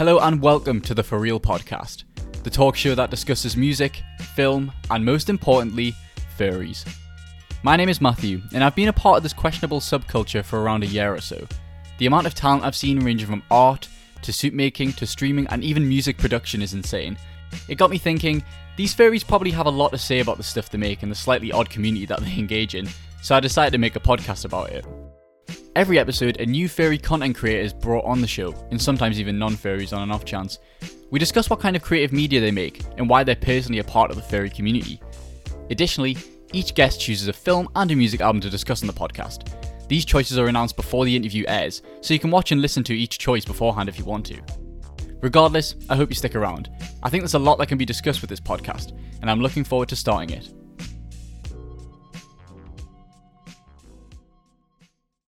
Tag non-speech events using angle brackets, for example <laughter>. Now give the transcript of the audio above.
Hello and welcome to the For Real podcast, the talk show that discusses music, film, and most importantly, furries. My name is Matthew, and I've been a part of this questionable subculture for around a year or so. The amount of talent I've seen ranging from art to suit making to streaming and even music production is insane. It got me thinking, these furries probably have a lot to say about the stuff they make and the slightly odd community that they <laughs> engage in, so I decided to make a podcast about it. Every episode, a new furry content creator is brought on the show, and sometimes even non furries on an off chance. We discuss what kind of creative media they make and why they're personally a part of the furry community. Additionally, each guest chooses a film and a music album to discuss on the podcast. These choices are announced before the interview airs, so you can watch and listen to each choice beforehand if you want to. Regardless, I hope you stick around. I think there's a lot that can be discussed with this podcast, and I'm looking forward to starting it.